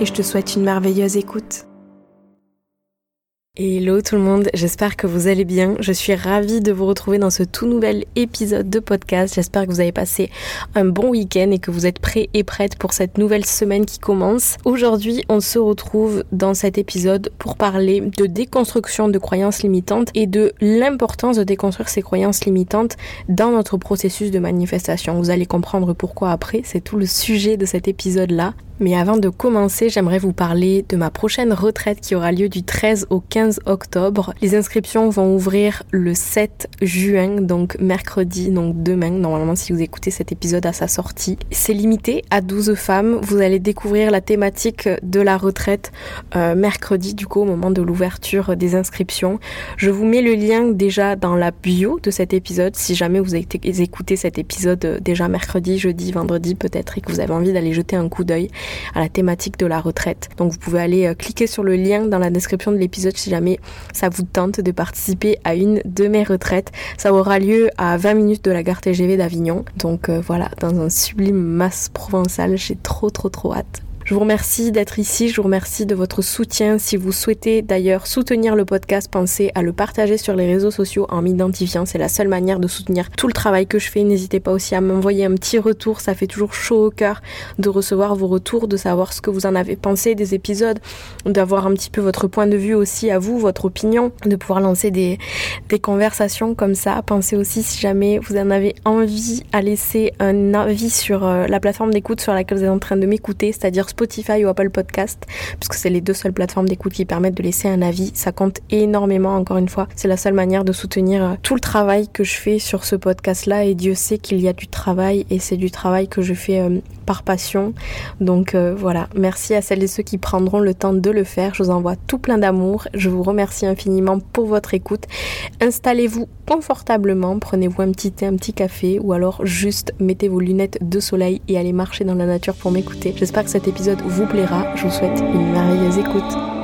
et je te souhaite une merveilleuse écoute. Hello tout le monde, j'espère que vous allez bien. Je suis ravie de vous retrouver dans ce tout nouvel épisode de podcast. J'espère que vous avez passé un bon week-end et que vous êtes prêts et prêtes pour cette nouvelle semaine qui commence. Aujourd'hui, on se retrouve dans cet épisode pour parler de déconstruction de croyances limitantes et de l'importance de déconstruire ces croyances limitantes dans notre processus de manifestation. Vous allez comprendre pourquoi après, c'est tout le sujet de cet épisode-là. Mais avant de commencer, j'aimerais vous parler de ma prochaine retraite qui aura lieu du 13 au 15 octobre. Les inscriptions vont ouvrir le 7 juin, donc mercredi, donc demain, normalement si vous écoutez cet épisode à sa sortie. C'est limité à 12 femmes. Vous allez découvrir la thématique de la retraite euh, mercredi, du coup, au moment de l'ouverture des inscriptions. Je vous mets le lien déjà dans la bio de cet épisode, si jamais vous avez écouté cet épisode déjà mercredi, jeudi, vendredi peut-être, et que vous avez envie d'aller jeter un coup d'œil à la thématique de la retraite. Donc vous pouvez aller euh, cliquer sur le lien dans la description de l'épisode si jamais ça vous tente de participer à une de mes retraites. Ça aura lieu à 20 minutes de la gare TGV d'Avignon. Donc euh, voilà, dans un sublime masse provençal, j'ai trop trop trop hâte. Je vous remercie d'être ici, je vous remercie de votre soutien. Si vous souhaitez d'ailleurs soutenir le podcast, pensez à le partager sur les réseaux sociaux en m'identifiant. C'est la seule manière de soutenir tout le travail que je fais. N'hésitez pas aussi à m'envoyer un petit retour, ça fait toujours chaud au cœur de recevoir vos retours, de savoir ce que vous en avez pensé des épisodes, d'avoir un petit peu votre point de vue aussi à vous, votre opinion, de pouvoir lancer des, des conversations comme ça. Pensez aussi si jamais vous en avez envie à laisser un avis sur euh, la plateforme d'écoute sur laquelle vous êtes en train de m'écouter, c'est-à-dire Spotify ou Apple Podcast, puisque c'est les deux seules plateformes d'écoute qui permettent de laisser un avis. Ça compte énormément, encore une fois. C'est la seule manière de soutenir euh, tout le travail que je fais sur ce podcast-là. Et Dieu sait qu'il y a du travail et c'est du travail que je fais euh, par passion. Donc euh, voilà, merci à celles et ceux qui prendront le temps de le faire. Je vous envoie tout plein d'amour. Je vous remercie infiniment pour votre écoute. Installez-vous confortablement, prenez-vous un petit thé, un petit café ou alors juste mettez vos lunettes de soleil et allez marcher dans la nature pour m'écouter. J'espère que cet épisode vous plaira. Je vous souhaite une merveilleuse écoute.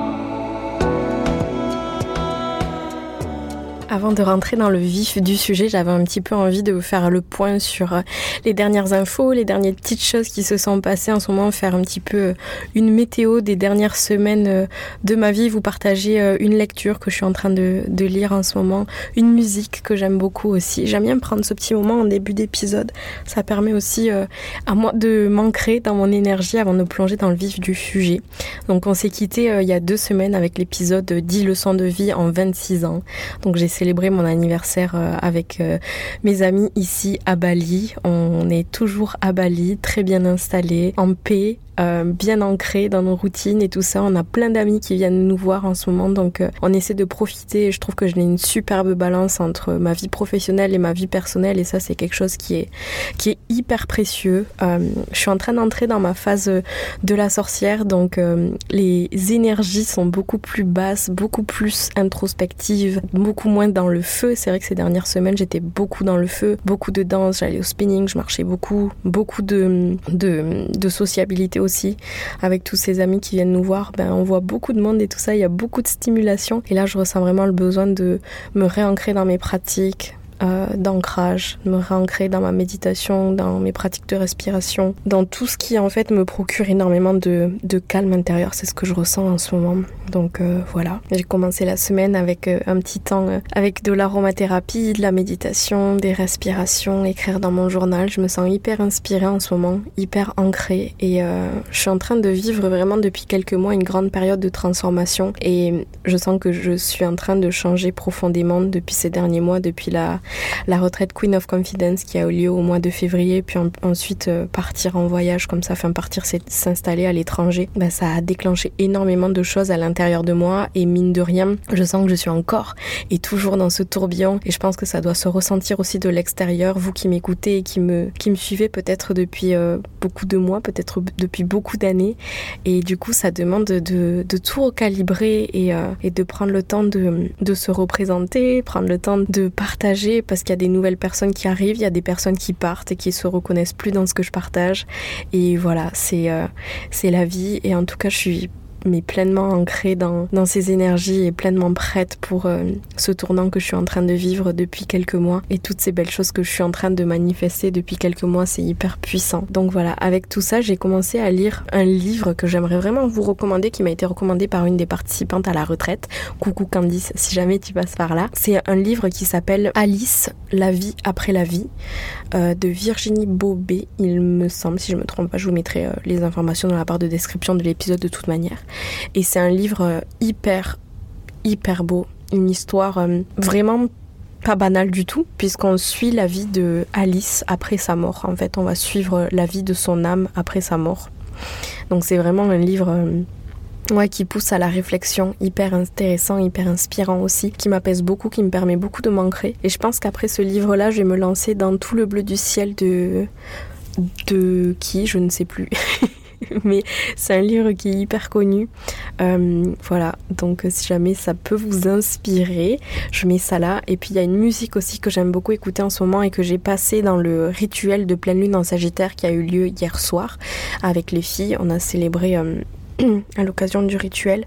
Avant de rentrer dans le vif du sujet, j'avais un petit peu envie de vous faire le point sur euh, les dernières infos, les dernières petites choses qui se sont passées en ce moment, faire un petit peu euh, une météo des dernières semaines euh, de ma vie, vous partager une lecture que je suis en train de, lire en ce moment, une musique que j'aime beaucoup aussi. J'aime bien prendre ce petit moment en début d'épisode. Ça permet aussi à moi de m'ancrer dans mon énergie avant de plonger dans le vif du sujet. Donc on s'est quitté il y a deux semaines avec l'épisode 10 leçons de vie en 26 ans. Donc j'ai célébrer mon anniversaire euh, avec euh, mes amis ici à Bali. On est toujours à Bali, très bien installés, en paix, euh, bien ancré dans nos routines et tout ça. On a plein d'amis qui viennent nous voir en ce moment, donc euh, on essaie de profiter. Je trouve que j'ai une superbe balance entre ma vie professionnelle et ma vie personnelle, et ça c'est quelque chose qui est qui est hyper précieux. Euh, je suis en train d'entrer dans ma phase de la sorcière, donc les énergies sont beaucoup plus basses, beaucoup plus introspectives, beaucoup moins dans le feu. C'est vrai que ces dernières semaines j'étais beaucoup dans le feu, beaucoup de danse, j'allais au spinning, je marchais beaucoup, beaucoup de de, de sociabilité aussi avec tous ces amis qui viennent nous voir, ben, on voit beaucoup de monde et tout ça, il y a beaucoup de stimulation. Et là, je ressens vraiment le besoin de me réancrer dans mes pratiques, euh, d'ancrage, me réancrer dans ma méditation, dans mes pratiques de respiration, dans tout ce qui en fait me procure énormément de, de calme intérieur. C'est ce que je ressens en ce moment. Donc euh, voilà, j'ai commencé la semaine avec euh, un petit temps avec de l'aromathérapie, de la méditation, des respirations, écrire dans mon journal. Je me sens hyper inspirée en ce moment, hyper ancrée et je suis en train de vivre vraiment depuis quelques mois une grande période de transformation et je sens que je suis en train de changer profondément depuis ces derniers mois, depuis la la retraite Queen of Confidence qui a eu lieu au mois de février, puis ensuite euh, partir en voyage comme ça, enfin partir s'installer à l'étranger, bah, ça a déclenché énormément de choses à l'intérieur de moi et mine de rien, je sens que je suis encore et toujours dans ce tourbillon et je pense que ça doit se ressentir aussi de l'extérieur, vous qui m'écoutez et qui me, qui me suivez peut-être depuis euh, beaucoup de mois, peut-être depuis beaucoup d'années et du coup ça demande de, tout recalibrer et, euh, et, de prendre le temps de se représenter, prendre le temps de partager parce qu'il y a des nouvelles personnes qui arrivent, il y a des personnes qui partent et qui se reconnaissent plus dans ce que je partage. Et voilà c'est euh, c'est la vie. Et en tout cas je suis mais pleinement ancrée dans, dans ces énergies et pleinement prête pour euh, ce tournant que je suis en train de vivre depuis quelques mois et toutes ces belles choses que je suis en train de manifester depuis quelques mois, c'est hyper puissant. Donc voilà, avec tout ça, j'ai commencé à lire un livre que j'aimerais vraiment vous recommander, qui m'a été recommandé par une des participantes à la retraite. Coucou Candice, si jamais tu passes par là. C'est un livre qui s'appelle Alice, la vie après la vie, euh, de Virginie Bobet, il me semble, si je me trompe pas, je vous mettrai euh, les informations dans la barre de description de l'épisode de toute manière. Et c'est un livre euh, hyper, hyper beau. Une histoire euh, vraiment pas banale du tout, puisqu'on suit la vie de Alice après sa mort. En fait, on va suivre la vie de son âme après sa mort. Donc c'est vraiment un livre euh, ouais, qui pousse à la réflexion, hyper intéressant, hyper inspirant aussi, qui m'apaise beaucoup, qui me permet beaucoup de m'ancrer. Et je pense qu'après ce livre-là, je vais me lancer dans tout le bleu du ciel de... de qui, je ne sais plus. mais c'est un livre qui est hyper connu. Euh, voilà, donc si jamais ça peut vous inspirer, je mets ça là. Et puis il y a une musique aussi que j'aime beaucoup écouter en ce moment et que j'ai passé dans le rituel de pleine lune en Sagittaire qui a eu lieu hier soir avec les filles. On a célébré... Euh, à l'occasion du rituel.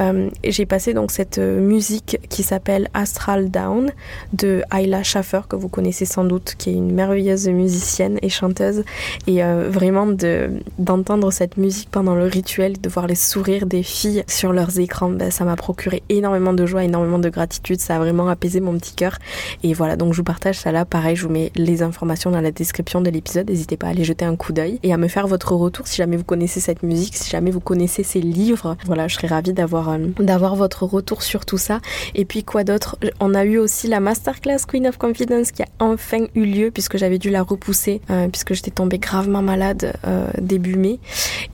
Euh, j'ai passé donc cette euh, musique qui s'appelle Astral Down de Ayla Schaffer que vous connaissez sans doute, qui est une merveilleuse musicienne et chanteuse. Et euh, vraiment de d'entendre cette musique pendant le rituel, de voir les sourires des filles sur leurs écrans, ben, ça m'a procuré énormément de joie, énormément de gratitude. Ça a vraiment apaisé mon petit cœur. Et voilà, donc je vous partage ça là. Pareil, je vous mets les informations dans la description de l'épisode. N'hésitez pas à aller jeter un coup d'œil et à me faire votre retour si jamais vous connaissez cette musique, si jamais vous connaissez ces livres. Voilà, je serais ravie d'avoir euh, d'avoir votre retour sur tout ça. Et puis quoi d'autre? On a eu aussi la masterclass Queen of Confidence qui a enfin eu lieu puisque j'avais dû la repousser euh, puisque j'étais tombée gravement malade euh, début mai.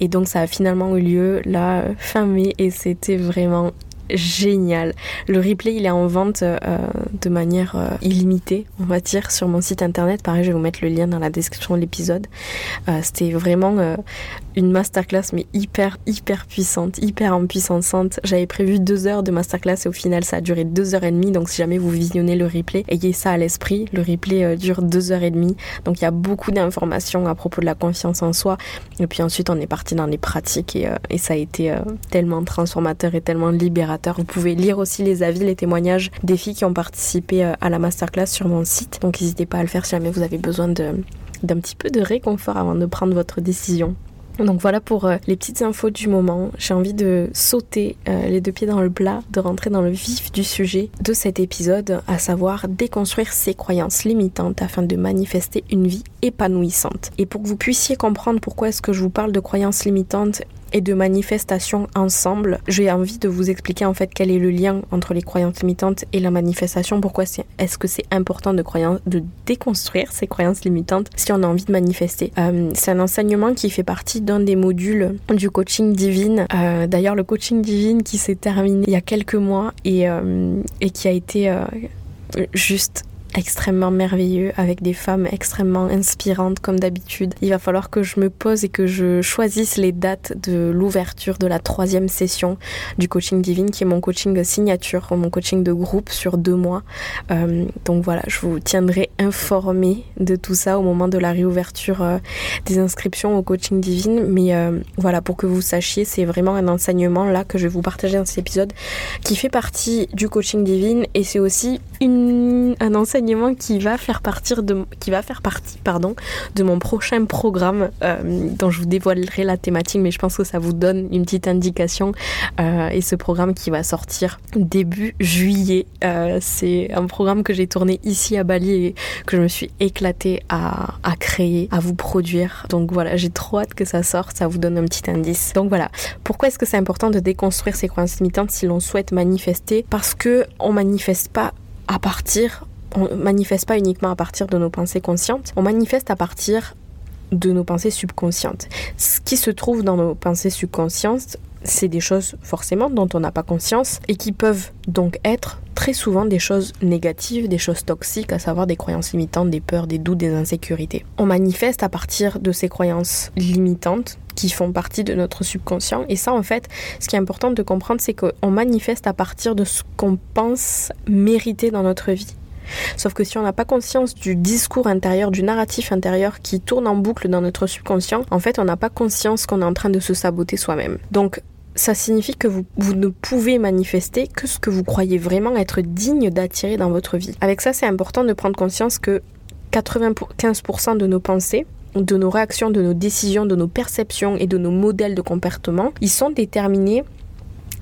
Et donc ça a finalement eu lieu là fin mai et c'était vraiment génial. Le replay, il est en vente de manière euh, illimitée, on va dire, sur mon site internet. Pareil, je vais vous mettre le lien dans la description de l'épisode. C'était vraiment une masterclass, mais hyper, hyper puissante, hyper empuissante. J'avais prévu deux heures de masterclass et au final, ça a duré deux heures et demie. Donc, si jamais vous visionnez le replay, ayez ça à l'esprit. Le replay dure deux heures et demie. Donc, il y a beaucoup d'informations à propos de la confiance en soi. Et puis ensuite, on est parti dans les pratiques et, et ça a été tellement transformateur et tellement libérateur vous pouvez lire aussi les avis, les témoignages des filles qui ont participé euh, à la masterclass sur mon site. Donc n'hésitez pas à le faire si jamais vous avez besoin d'un petit peu de réconfort avant de prendre votre décision. Donc voilà pour euh, les petites infos du moment. J'ai envie de sauter euh, les deux pieds dans le plat, de rentrer dans le vif du sujet de cet épisode, à savoir déconstruire ses croyances limitantes afin de manifester une vie épanouissante. Et pour que vous puissiez comprendre pourquoi est-ce que je vous parle de croyances limitantes et de manifestation ensemble. J'ai envie de vous expliquer en fait quel est le lien entre les croyances limitantes et la manifestation. Pourquoi c'est, est-ce que c'est important de, de déconstruire ces croyances limitantes si on a envie de manifester? Euh, C'est un enseignement qui fait partie d'un des modules du coaching divine. Euh, d'ailleurs, le coaching divine qui s'est terminé il y a quelques mois et, euh, et qui a été juste extrêmement merveilleux avec des femmes extrêmement inspirantes comme d'habitude. Il va falloir que je me pose et que je choisisse les dates de l'ouverture de la troisième session du coaching divine qui est mon coaching signature, mon coaching de groupe sur deux mois. Euh, donc voilà, je vous tiendrai informé de tout ça au moment de la réouverture euh, des inscriptions au coaching divine. Mais euh, voilà, pour que vous sachiez, c'est vraiment un enseignement là que je vais vous partager dans cet épisode qui fait partie du coaching divine et c'est aussi une, un enseignement qui va faire partir de, qui va faire partie, pardon, de mon prochain programme euh, dont je vous dévoilerai la thématique, mais je pense que ça vous donne une petite indication. Euh, et ce programme qui va sortir début juillet, euh, c'est un programme que j'ai tourné ici à Bali et que je me suis éclatée à, à créer, à vous produire. Donc voilà, j'ai trop hâte que ça sorte, ça vous donne un petit indice. Donc voilà, pourquoi est-ce que c'est important de déconstruire ces croyances limitantes si l'on souhaite manifester? Parce que on manifeste pas à partir on manifeste pas uniquement à partir de nos pensées conscientes, on manifeste à partir de nos pensées subconscientes. Ce qui se trouve dans nos pensées subconscientes, c'est des choses forcément dont on n'a pas conscience et qui peuvent donc être très souvent des choses négatives, des choses toxiques, à savoir des croyances limitantes, des peurs, des doutes, des insécurités. On manifeste à partir de ces croyances limitantes qui font partie de notre subconscient. Et ça, en fait, ce qui est important de comprendre, c'est qu'on manifeste à partir de ce qu'on pense mériter dans notre vie. Sauf que si on n'a pas conscience du discours intérieur, du narratif intérieur qui tourne en boucle dans notre subconscient, en fait, on n'a pas conscience qu'on est en train de se saboter soi-même. Donc, ça signifie que vous, ne pouvez manifester que ce que vous croyez vraiment être digne d'attirer dans votre vie. Avec ça, c'est important de prendre conscience que 95% de nos pensées, de nos réactions, de nos décisions, de nos perceptions et de nos modèles de comportement, ils sont déterminés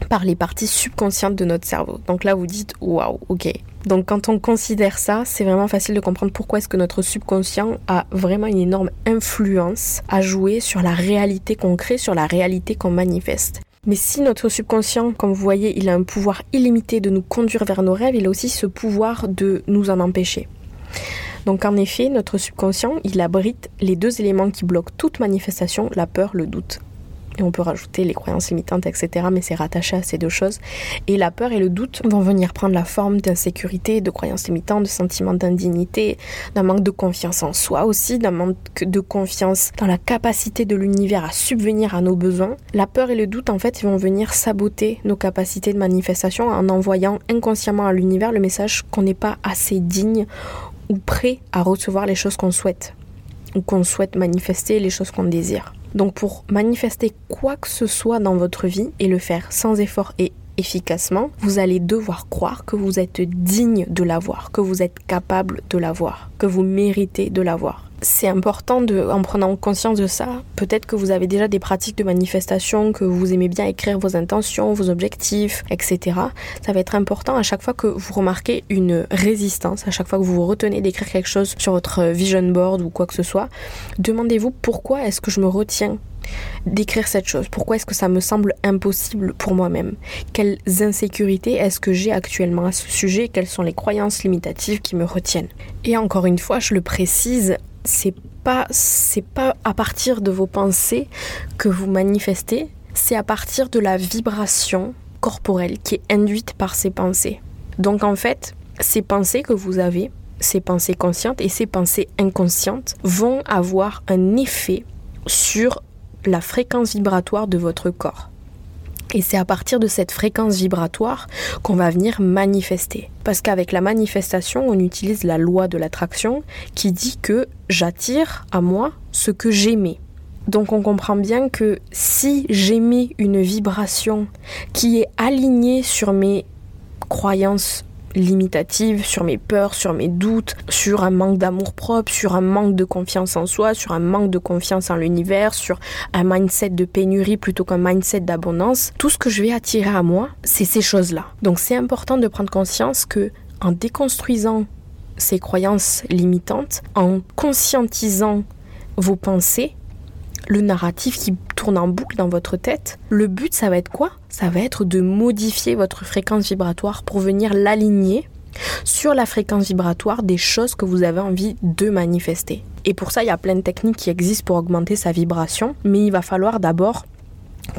par les parties subconscientes de notre cerveau. Donc là, vous dites, waouh, ok. Donc quand on considère ça, c'est vraiment facile de comprendre pourquoi est-ce que notre subconscient a vraiment une énorme influence à jouer sur la réalité qu'on crée, sur la réalité qu'on manifeste. Mais si notre subconscient, comme vous voyez, il a un pouvoir illimité de nous conduire vers nos rêves, il a aussi ce pouvoir de nous en empêcher. Donc en effet, notre subconscient, il abrite les deux éléments qui bloquent toute manifestation, la peur, le doute et on peut rajouter les croyances limitantes, etc. Mais c'est rattaché à ces deux choses. Et la peur et le doute vont venir prendre la forme d'insécurité, de croyances limitantes, de sentiments d'indignité, d'un manque de confiance en soi aussi, d'un manque de confiance dans la capacité de l'univers à subvenir à nos besoins. La peur et le doute, en fait, vont venir saboter nos capacités de manifestation en envoyant inconsciemment à l'univers le message qu'on n'est pas assez digne ou prêt à recevoir les choses qu'on souhaite ou qu'on souhaite manifester, les choses qu'on désire. Donc pour manifester quoi que ce soit dans votre vie et le faire sans effort et efficacement, vous allez devoir croire que vous êtes digne de l'avoir, que vous êtes capable de l'avoir, que vous méritez de l'avoir c'est important de, en prenant conscience de ça, peut-être que vous avez déjà des pratiques de manifestation, que vous aimez bien écrire vos intentions, vos objectifs, etc. Ça va être important à chaque fois que vous remarquez une résistance, à chaque fois que vous vous retenez d'écrire quelque chose sur votre vision board ou quoi que ce soit. Demandez-vous pourquoi est-ce que je me retiens d'écrire cette chose? Pourquoi est-ce que ça me semble impossible pour moi-même? Quelles insécurités est-ce que j'ai actuellement à ce sujet? Quelles sont les croyances limitatives qui me retiennent? Et encore une fois, je le précise, c'est pas c'est pas à partir de vos pensées que vous manifestez, c'est à partir de la vibration corporelle qui est induite par ces pensées. Donc en fait, ces pensées que vous avez, ces pensées conscientes et ces pensées inconscientes vont avoir un effet sur la fréquence vibratoire de votre corps. Et c'est à partir de cette fréquence vibratoire qu'on va venir manifester. Parce qu'avec la manifestation, on utilise la loi de l'attraction qui dit que j'attire à moi ce que j'aimais. Donc on comprend bien que si j'aimais une vibration qui est alignée sur mes croyances limitative sur mes peurs, sur mes doutes, sur un manque d'amour propre, sur un manque de confiance en soi, sur un manque de confiance en l'univers, sur un mindset de pénurie plutôt qu'un mindset d'abondance. Tout ce que je vais attirer à moi, c'est ces choses-là. Donc c'est important de prendre conscience que en déconstruisant ces croyances limitantes, en conscientisant vos pensées, le narratif qui tourne en boucle dans votre tête, le but, ça va être quoi? Ça va être de modifier votre fréquence vibratoire pour venir l'aligner sur la fréquence vibratoire des choses que vous avez envie de manifester. Et pour ça, il y a plein de techniques qui existent pour augmenter sa vibration, mais il va falloir d'abord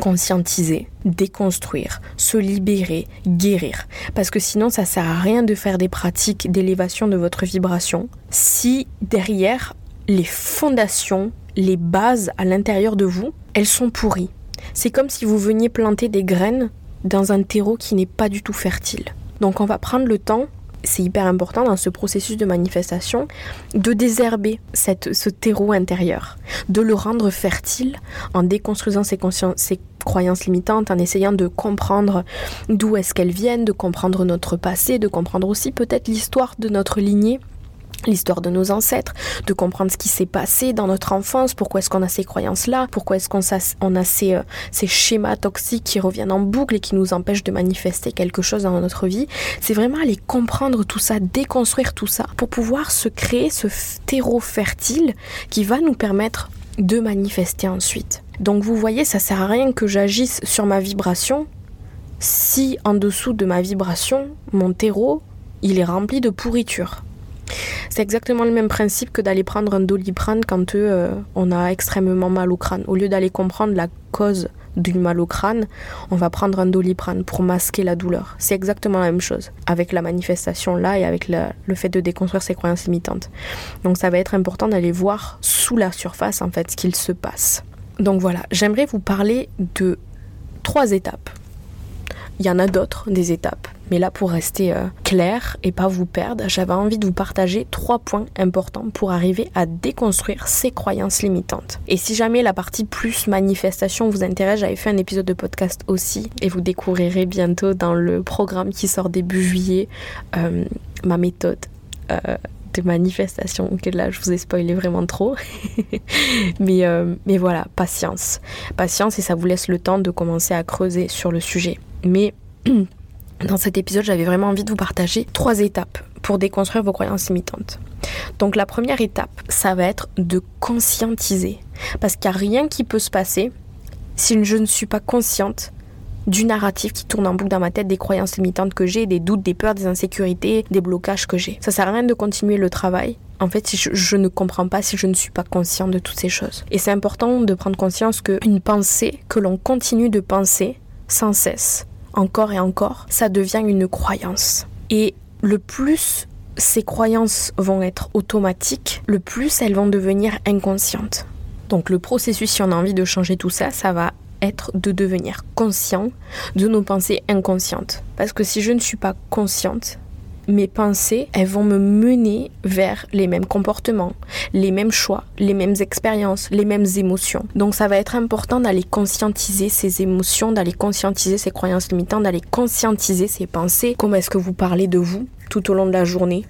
conscientiser, déconstruire, se libérer, guérir. Parce que sinon, ça sert à rien de faire des pratiques d'élévation de votre vibration si derrière les fondations les bases à l'intérieur de vous, elles sont pourries. C'est comme si vous veniez planter des graines dans un terreau qui n'est pas du tout fertile. Donc on va prendre le temps, c'est hyper important dans ce processus de manifestation, de désherber ce terreau intérieur, de le rendre fertile en déconstruisant ses, ses croyances limitantes, en essayant de comprendre d'où est-ce qu'elles viennent, de comprendre notre passé, de comprendre aussi peut-être l'histoire de notre lignée l'histoire de nos ancêtres, de comprendre ce qui s'est passé dans notre enfance, pourquoi est-ce qu'on a ces croyances-là, pourquoi est-ce qu'on a, ces, euh, ces schémas toxiques qui reviennent en boucle et qui nous empêchent de manifester quelque chose dans notre vie. C'est vraiment aller comprendre tout ça, déconstruire tout ça, pour pouvoir se créer ce terreau fertile qui va nous permettre de manifester ensuite. Donc vous voyez, ça sert à rien que j'agisse sur ma vibration si en dessous de ma vibration, mon terreau, il est rempli de pourriture C'est exactement le même principe que d'aller prendre un doliprane quand euh, on a extrêmement mal au crâne. Au lieu d'aller comprendre la cause du mal au crâne, on va prendre un doliprane pour masquer la douleur. C'est exactement la même chose avec la manifestation là et avec le fait de déconstruire ses croyances limitantes. Donc ça va être important d'aller voir sous la surface en fait ce qu'il se passe. Donc voilà, j'aimerais vous parler de trois étapes. Il y en a d'autres, des étapes. Mais là, pour rester euh, clair et pas vous perdre, j'avais envie de vous partager trois points importants pour arriver à déconstruire ces croyances limitantes. Et si jamais la partie plus manifestation vous intéresse, j'avais fait un épisode de podcast aussi et vous découvrirez bientôt dans le programme qui sort début juillet euh, ma méthode. Euh, de manifestation que là je vous ai spoilé vraiment trop mais, mais voilà patience patience et ça vous laisse le temps de commencer à creuser sur le sujet mais dans cet épisode, j'avais vraiment envie de vous partager trois étapes pour déconstruire vos croyances limitantes. Donc la première étape, ça va être de conscientiser. Parce qu'il n'y a rien qui peut se passer si je ne suis pas consciente du narratif qui tourne en boucle dans ma tête, des croyances limitantes que j'ai, des doutes, des peurs, des insécurités, des blocages que j'ai. Ça sert à rien de continuer le travail. En fait, si je, ne comprends pas, si je ne suis pas consciente de toutes ces choses. Et c'est important de prendre conscience qu'une pensée que l'on continue de penser sans cesse, encore et encore, ça devient une croyance. Et le plus ces croyances vont être automatiques, le plus elles vont devenir inconscientes. Donc le processus, si on a envie de changer tout ça, ça va être de devenir conscient de nos pensées inconscientes. Parce que si je ne suis pas consciente, mes pensées, elles vont me mener vers les mêmes comportements, les mêmes choix, les mêmes expériences, les mêmes émotions. Donc ça va être important d'aller conscientiser ces émotions, d'aller conscientiser ces croyances limitantes, d'aller conscientiser ces pensées. Comment est-ce que vous parlez de vous tout au long de la journée?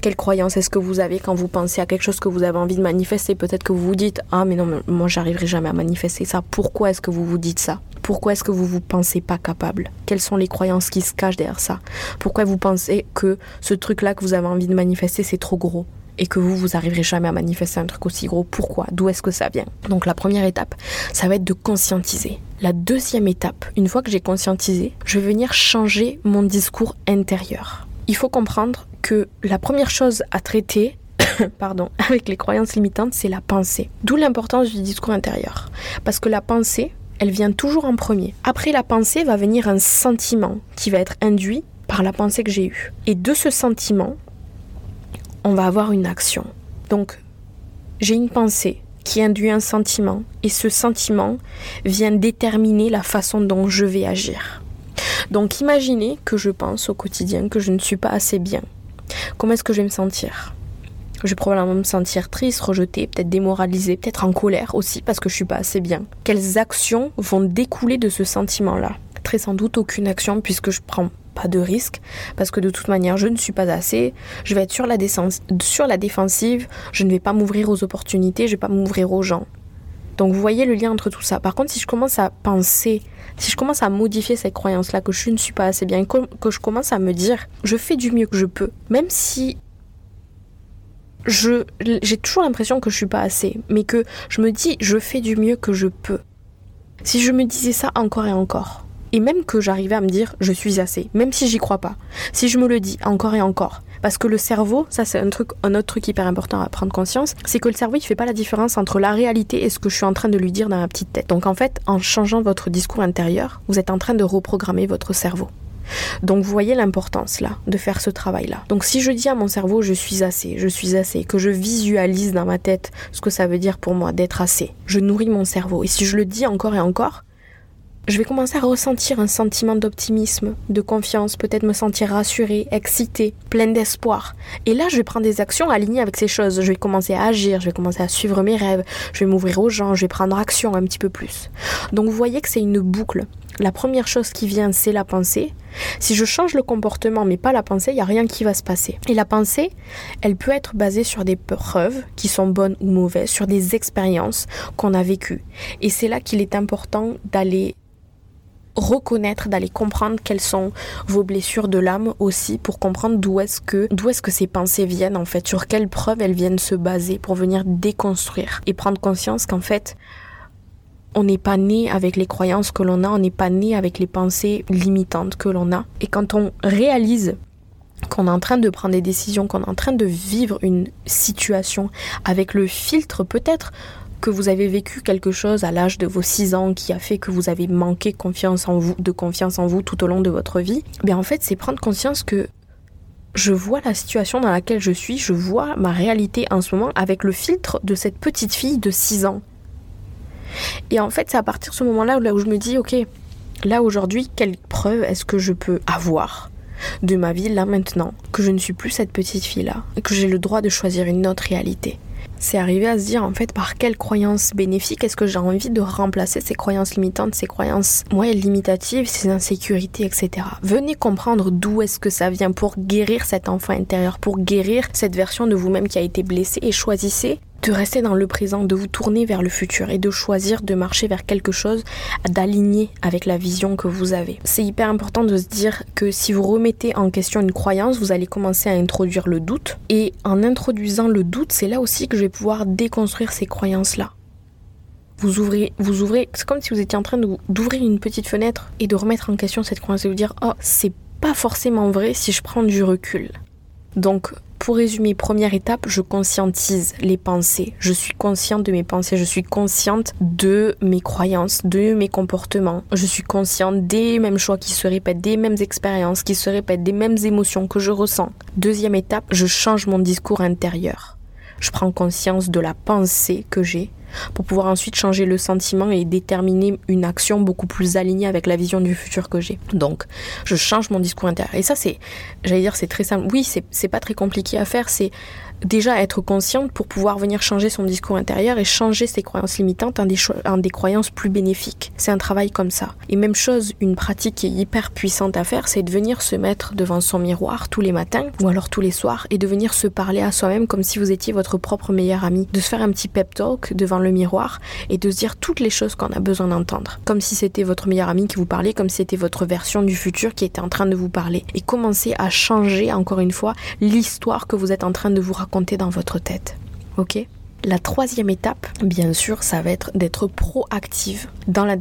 Quelle croyance est-ce que vous avez quand vous pensez à quelque chose que vous avez envie de manifester? Peut-être que vous vous dites Ah, mais non, moi j'arriverai jamais à manifester ça. Pourquoi est-ce que vous vous dites ça? Pourquoi est-ce que vous vous pensez pas capable? Quelles sont les croyances qui se cachent derrière ça? Pourquoi vous pensez que ce truc-là que vous avez envie de manifester, c'est trop gros? Et que vous, vous arriverez jamais à manifester un truc aussi gros? Pourquoi? D'où est-ce que ça vient? Donc la première étape, ça va être de conscientiser. La deuxième étape, une fois que j'ai conscientisé, je vais venir changer mon discours intérieur. Il faut comprendre que la première chose à traiter pardon, avec les croyances limitantes, c'est la pensée. D'où l'importance du discours intérieur. Parce que la pensée, elle vient toujours en premier. Après la pensée va venir un sentiment qui va être induit par la pensée que j'ai eue. Et de ce sentiment, on va avoir une action. Donc, j'ai une pensée qui induit un sentiment et ce sentiment vient déterminer la façon dont je vais agir. Donc imaginez que je pense au quotidien que je ne suis pas assez bien. Comment est-ce que je vais me sentir? Je vais probablement me sentir triste, rejetée, peut-être démoralisée, peut-être en colère aussi parce que je suis pas assez bien. Quelles actions vont découler de ce sentiment-là? Très sans doute aucune action puisque je prends pas de risque parce que de toute manière je ne suis pas assez, je vais être sur la, sur la défensive, je ne vais pas m'ouvrir aux opportunités, je vais pas m'ouvrir aux gens. Donc vous voyez le lien entre tout ça. Par contre, si je commence à penser, si je commence à modifier cette croyance-là que je ne suis pas assez bien, que je commence à me dire je fais du mieux que je peux, même si je j'ai toujours l'impression que je suis pas assez, mais que je me dis je fais du mieux que je peux. Si je me disais ça encore et encore, et même que j'arrivais à me dire je suis assez, même si j'y crois pas, si je me le dis encore et encore, parce que le cerveau, ça c'est un truc, un autre truc hyper important à prendre conscience, c'est que le cerveau il fait pas la différence entre la réalité et ce que je suis en train de lui dire dans ma petite tête. Donc en fait, en changeant votre discours intérieur, vous êtes en train de reprogrammer votre cerveau. Donc vous voyez l'importance là de faire ce travail là. Donc si je dis à mon cerveau je suis assez, je suis assez, que je visualise dans ma tête ce que ça veut dire pour moi d'être assez, je nourris mon cerveau. Et si je le dis encore et encore, je vais commencer à ressentir un sentiment d'optimisme, de confiance, peut-être me sentir rassurée, excitée, pleine d'espoir. Et là, je vais prendre des actions alignées avec ces choses. Je vais commencer à agir, je vais commencer à suivre mes rêves, je vais m'ouvrir aux gens, je vais prendre action un petit peu plus. Donc vous voyez que c'est une boucle. La première chose qui vient, c'est la pensée. Si je change le comportement mais pas la pensée, il n'y a rien qui va se passer. Et la pensée, elle peut être basée sur des preuves qui sont bonnes ou mauvaises, sur des expériences qu'on a vécues. Et c'est là qu'il est important d'aller reconnaître, d'aller comprendre quelles sont vos blessures de l'âme aussi pour comprendre d'où est-ce que d'où est-ce que ces pensées viennent en fait, sur quelles preuves elles viennent se baser pour venir déconstruire et prendre conscience qu'en fait on n'est pas né avec les croyances que l'on a, on n'est pas né avec les pensées limitantes que l'on a. Et quand on réalise qu'on est en train de prendre des décisions, qu'on est en train de vivre une situation avec le filtre peut-être que vous avez vécu quelque chose à l'âge de vos 6 ans qui a fait que vous avez manqué confiance en vous, de confiance en vous tout au long de votre vie, bien en fait c'est prendre conscience que je vois la situation dans laquelle je suis, je vois ma réalité en ce moment avec le filtre de cette petite fille de 6 ans. Et en fait c'est à partir de ce moment-là où je me dis ok, là aujourd'hui quelle preuve est-ce que je peux avoir de ma vie là maintenant, que je ne suis plus cette petite fille-là, que j'ai le droit de choisir une autre réalité? C'est arriver à se dire en fait par quelles croyances bénéfiques est-ce que j'ai envie de remplacer ces croyances limitantes, ces croyances ouais, limitatives, ces insécurités, etc. Venez comprendre d'où est-ce que ça vient pour guérir cet enfant intérieur, pour guérir cette version de vous-même qui a été blessée et choisissez de rester dans le présent, de vous tourner vers le futur et de choisir de marcher vers quelque chose d'aligné avec la vision que vous avez. C'est hyper important de se dire que si vous remettez en question une croyance, vous allez commencer à introduire le doute. Et en introduisant le doute, c'est là aussi que je vais pouvoir déconstruire ces croyances-là. Vous ouvrez, vous ouvrez, c'est comme si vous étiez en train d'ouvrir une petite fenêtre et de remettre en question cette croyance et vous dire, oh, c'est pas forcément vrai si je prends du recul. Donc, pour résumer, première étape, je conscientise les pensées. Je suis consciente de mes pensées, je suis consciente de mes croyances, de mes comportements. Je suis consciente des mêmes choix qui se répètent, des mêmes expériences qui se répètent, des mêmes émotions que je ressens. Deuxième étape, je change mon discours intérieur. Je prends conscience de la pensée que j'ai pour pouvoir ensuite changer le sentiment et déterminer une action beaucoup plus alignée avec la vision du futur que j'ai. Donc, je change mon discours intérieur. Et ça, c'est, j'allais dire, c'est très simple. Oui, c'est pas très compliqué à faire. C'est déjà être consciente pour pouvoir venir changer son discours intérieur et changer ses croyances limitantes en des, croyances plus bénéfiques. C'est un travail comme ça. Et même chose, une pratique qui est hyper puissante à faire, c'est de venir se mettre devant son miroir tous les matins ou alors tous les soirs et de venir se parler à soi-même comme si vous étiez votre propre meilleur ami. De se faire un petit pep talk devant le miroir et de se dire toutes les choses qu'on a besoin d'entendre. Comme si c'était votre meilleur ami qui vous parlait, comme si c'était votre version du futur qui était en train de vous parler. Et commencer à changer, encore une fois, l'histoire que vous êtes en train de vous raconter compter dans votre tête. Ok? La troisième étape, bien sûr, ça va être d'être proactive dans la,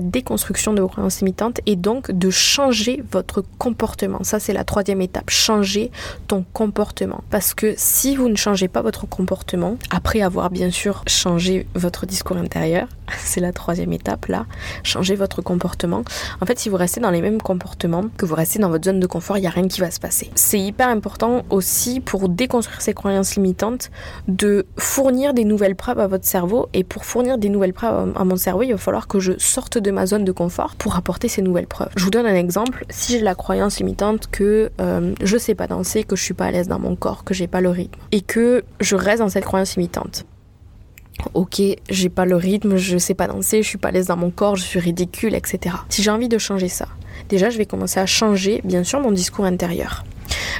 déconstruction de vos croyances limitantes et donc de changer votre comportement. Ça, c'est la troisième étape. Changer ton comportement. Parce que si vous ne changez pas votre comportement, après avoir bien sûr changé votre discours intérieur, c'est la troisième étape là, changer votre comportement. En fait, si vous restez dans les mêmes comportements, que vous restez dans votre zone de confort, il n'y a rien qui va se passer. C'est hyper important aussi pour déconstruire ces croyances limitantes de fournir des nouvelles preuves à votre cerveau. Et pour fournir des nouvelles preuves à mon cerveau, il va falloir que je sorte de ma zone de confort pour apporter ces nouvelles preuves. Je vous donne un exemple. Si j'ai la croyance limitante que euh, je sais pas danser, que je suis pas à l'aise dans mon corps, que j'ai pas le rythme, et que je reste dans cette croyance limitante. Ok, j'ai pas le rythme, je sais pas danser, je suis pas à l'aise dans mon corps, je suis ridicule, etc. Si j'ai envie de changer ça, déjà je vais commencer à changer, bien sûr, mon discours intérieur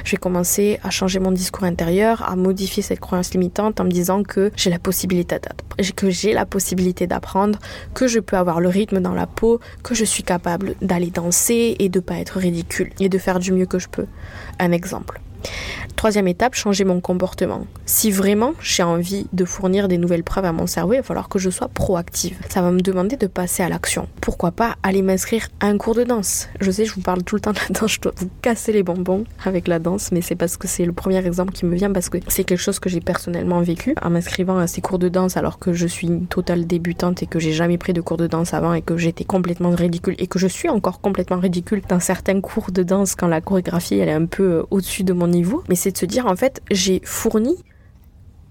je vais commencer à changer mon discours intérieur, à modifier cette croyance limitante en me disant que j'ai la possibilité que j'ai la possibilité d'apprendre, que je peux avoir le rythme dans la peau, que je suis capable d'aller danser et de pas être ridicule et de faire du mieux que je peux. Un exemple. Troisième étape, changer mon comportement. Si vraiment j'ai envie de fournir des nouvelles preuves à mon cerveau, il va falloir que je sois proactive. Ça va me demander de passer à l'action. Pourquoi pas aller m'inscrire à un cours de danse Je sais, je vous parle tout le temps de la danse, je dois vous casser les bonbons avec la danse, mais c'est parce que c'est le premier exemple qui me vient, parce que c'est quelque chose que j'ai personnellement vécu en m'inscrivant à ces cours de danse alors que je suis une totale débutante et que j'ai jamais pris de cours de danse avant et que j'étais complètement ridicule et que je suis encore complètement ridicule dans certains cours de danse quand la chorégraphie elle est un peu euh, au-dessus de mon Mais c'est de se dire en fait j'ai fourni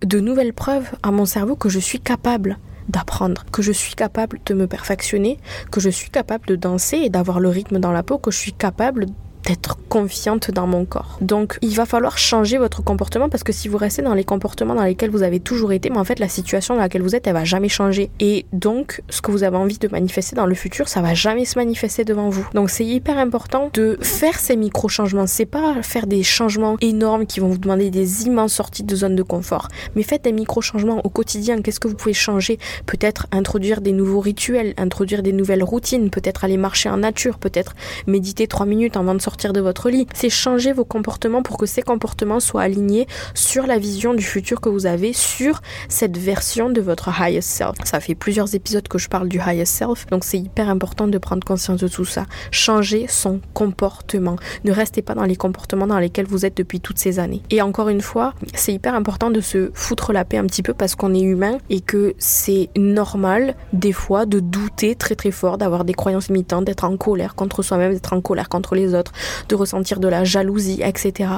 de nouvelles preuves à mon cerveau que je suis capable d'apprendre, que je suis capable de me perfectionner, que je suis capable de danser et d'avoir le rythme dans la peau, que je suis capable d'être confiante dans mon corps. Donc il va falloir changer votre comportement parce que si vous restez dans les comportements dans lesquels vous avez toujours été, mais en fait la situation dans laquelle vous êtes, elle va jamais changer. Et donc ce que vous avez envie de manifester dans le futur, ça va jamais se manifester devant vous. Donc c'est hyper important de faire ces micro-changements. C'est pas faire des changements énormes qui vont vous demander des immenses sorties de zone de confort, mais faites des micro-changements au quotidien. Qu'est-ce que vous pouvez changer? Peut-être introduire des nouveaux rituels, introduire des nouvelles routines, peut-être aller marcher en nature, peut-être méditer trois minutes avant de sortir de votre lit. C'est changer vos comportements pour que ces comportements soient alignés sur la vision du futur que vous avez, sur cette version de votre highest self. Ça fait plusieurs épisodes que je parle du highest self, donc c'est hyper important de prendre conscience de tout ça. Changer son comportement. Ne restez pas dans les comportements dans lesquels vous êtes depuis toutes ces années. Et encore une fois, c'est hyper important de se foutre la paix un petit peu parce qu'on est humain et que c'est normal des fois de douter très très fort, d'avoir des croyances limitantes, d'être en colère contre soi-même, d'être en colère contre les autres, de ressentir de la jalousie, etc.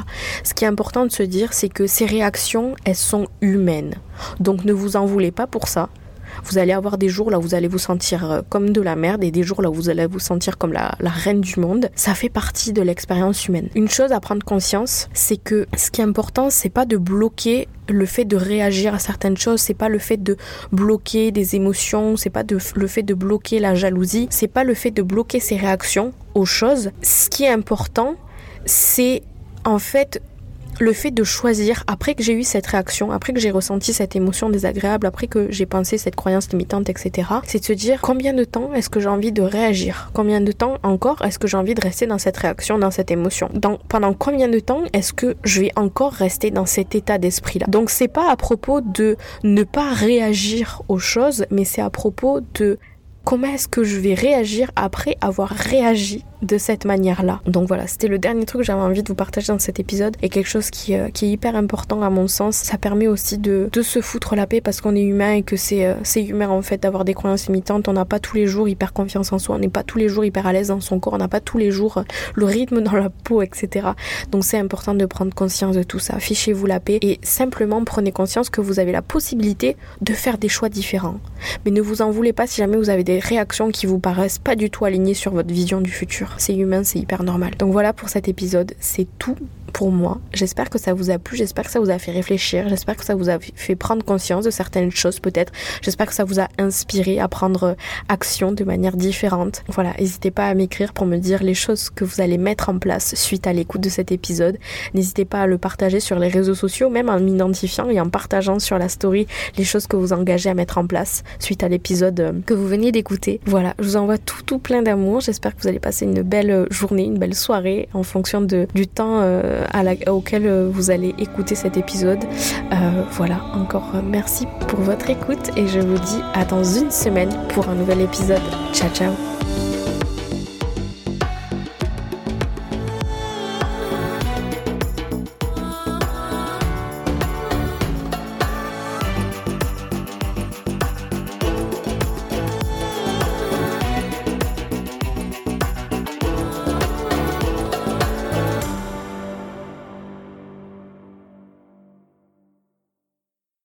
Ce qui est important de se dire, c'est que ces réactions, elles sont humaines. Donc ne vous en voulez pas pour ça. Vous allez avoir des jours là où vous allez vous sentir euh, comme de la merde et des jours là où vous allez vous sentir comme la, reine du monde. Ça fait partie de l'expérience humaine. Une chose à prendre conscience, c'est que ce qui est important, c'est pas de bloquer le fait de réagir à certaines choses, c'est pas le fait de bloquer des émotions, c'est pas le fait de bloquer la jalousie, c'est pas le fait de bloquer ses réactions aux choses. Ce qui est important, c'est en fait le fait de choisir, après que j'ai eu cette réaction, après que j'ai ressenti cette émotion désagréable, après que j'ai pensé cette croyance limitante, etc., c'est de se dire combien de temps est-ce que j'ai envie de réagir? Combien de temps encore est-ce que j'ai envie de rester dans cette réaction, dans cette émotion? Dans, Pendant combien de temps est-ce que je vais encore rester dans cet état d'esprit-là? Donc c'est pas à propos de ne pas réagir aux choses, mais c'est à propos de comment est-ce que je vais réagir après avoir réagi de cette manière-là. Donc voilà, c'était le dernier truc que j'avais envie de vous partager dans cet épisode et quelque chose qui, euh, est hyper important à mon sens. Ça permet aussi de, se foutre la paix parce qu'on est humain et que c'est euh, c'est humain en fait d'avoir des croyances limitantes. On n'a pas tous les jours hyper confiance en soi, on n'est pas tous les jours hyper à l'aise dans son corps, on n'a pas tous les jours euh, le rythme dans la peau, etc. Donc c'est important de prendre conscience de tout ça. Fichez-vous la paix et simplement prenez conscience que vous avez la possibilité de faire des choix différents. Mais ne vous en voulez pas si jamais vous avez des réactions qui vous paraissent pas du tout alignées sur votre vision du futur. C'est humain, c'est hyper normal. Donc voilà pour cet épisode, c'est tout pour moi. J'espère que ça vous a plu, j'espère que ça vous a fait réfléchir, j'espère que ça vous a fait prendre conscience de certaines choses peut-être. J'espère que ça vous a inspiré à prendre action de manière différente. Voilà, n'hésitez pas à m'écrire pour me dire les choses que vous allez mettre en place suite à l'écoute de cet épisode. N'hésitez pas à le partager sur les réseaux sociaux, même en m'identifiant et en partageant sur la story les choses que vous engagez à mettre en place suite à l'épisode euh, que vous venez d'écouter. Voilà, je vous envoie tout tout plein d'amour. J'espère que vous allez passer une belle journée, une belle soirée en fonction de, du temps euh, auquel euh, vous allez écouter cet épisode. Euh, voilà, encore euh, merci pour votre écoute et je vous dis à dans une semaine pour un nouvel épisode. Ciao ciao